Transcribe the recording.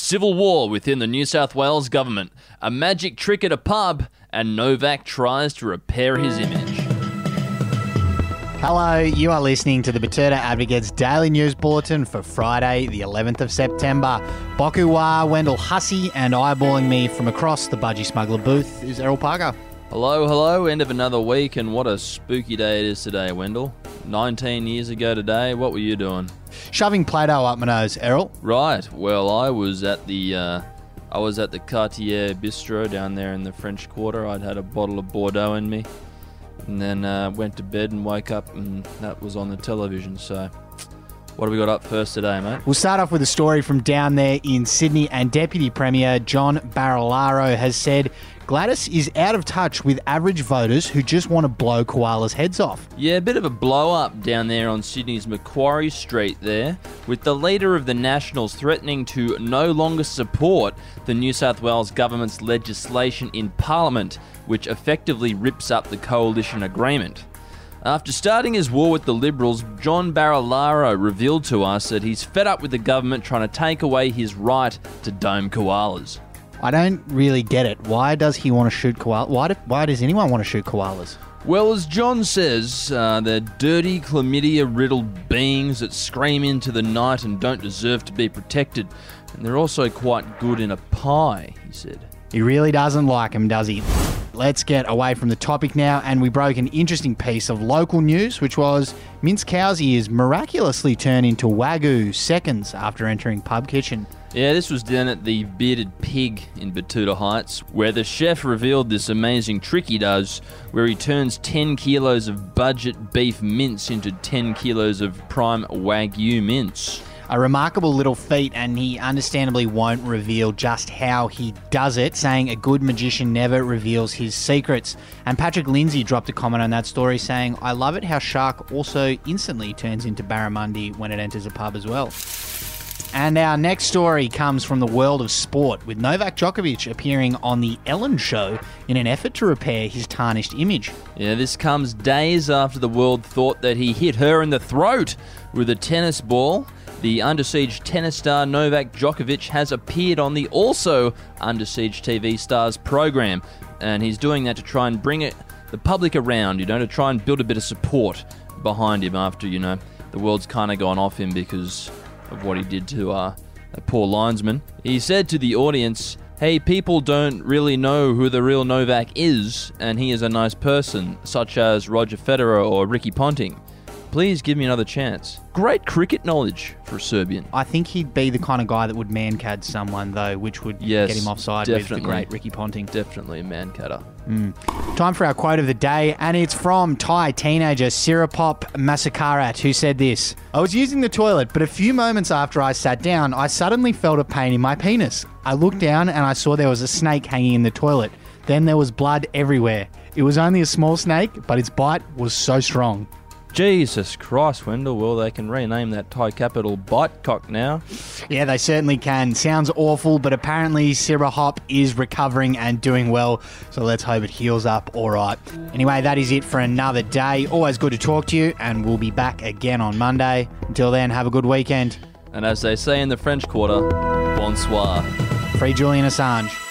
Civil war within the New South Wales government, a magic trick at a pub, and Novak tries to repair his image. Hello, you are listening to the Betoota Advocate's Daily News Bulletin for Friday, the 11th of September. Bokuwa, Wendell Hussey, and eyeballing me from across the Budgie Smuggler booth is Errol Parker. Hello, hello, end of another week, and what a spooky day it is today, Wendell. 19 years ago today, what were you doing? Shoving Play-Doh up my nose, Errol. Right, well, I was at the. Uh, I was at the Cartier Bistro down there in the French Quarter. I'd had a bottle of Bordeaux in me, and then uh, went to bed and woke up, and that was on the television. So, what have we got up first today, mate? We'll start off with a story from down there in Sydney, and Deputy Premier John Barilaro has said Gladys is out of touch with average voters who just want to blow koalas' heads off. Yeah, a bit of a blow up down there on Sydney's Macquarie Street there, with the leader of the Nationals threatening to no longer support the New South Wales government's legislation in Parliament, which effectively rips up the coalition agreement. After starting his war with the Liberals, John Barilaro revealed to us that he's fed up with the government trying to take away his right to dome koalas. I don't really get it. Why does he want to shoot koalas? Why, do, why does anyone want to shoot koalas? Well, as John says, uh, they're dirty, chlamydia riddled beings that scream into the night and don't deserve to be protected. And they're also quite good in a pie, he said. He really doesn't like him, does he? Let's get away from the topic now, and we broke an interesting piece of local news, which was Mince cow's ears miraculously turn into Wagyu seconds after entering pub kitchen. Yeah, this was done at the Bearded Pig in Betoota Heights, where the chef revealed this amazing trick he does, where he turns 10 kilos of budget beef mince into 10 kilos of prime Wagyu mince. A remarkable little feat, and he understandably won't reveal just how he does it, saying a good magician never reveals his secrets. And Patrick Lindsay dropped a comment on that story saying, I love it how Shark also instantly turns into barramundi when it enters a pub as well. And our next story comes from the world of sport, with Novak Djokovic appearing on The Ellen Show in an effort to repair his tarnished image. Yeah, this comes days after the world thought that he hit her in the throat with a tennis ball. The Under Siege tennis star Novak Djokovic has appeared on the also Under Siege TV Stars program, and he's doing that to try and bring it the public around, you know, to try and build a bit of support behind him after you know the world's kind of gone off him because of what he did to uh, a poor linesman. He said to the audience, Hey, people don't really know who the real Novak is, and he is a nice person, such as Roger Federer or Ricky Ponting. Please give me another chance. Great cricket knowledge for a Serbian. I think he'd be the kind of guy that would Mankad someone, though, which would Yes, get him offside with the definitely. great Ricky Ponting. Definitely a man cutter. Hmm. Time for our quote of the day, and it's from Thai teenager Sirapop Masakarat, who said this I was using the toilet, but a few moments after I sat down, I suddenly felt a pain in my penis. I looked down and I saw there was a snake hanging in the toilet. Then there was blood everywhere. It was only a small snake, but its bite was so strong. Jesus Christ, Wendell. Well, they can rename that Thai capital Bitecock now. Yeah, they certainly can. Sounds awful, but apparently Sirahop is recovering and doing well, so let's hope it heals up all right. Anyway, that is it for another day. Always good to talk to you, and we'll be back again on Monday. Until then, have a good weekend. And as they say in the French Quarter, bonsoir. Free Julian Assange.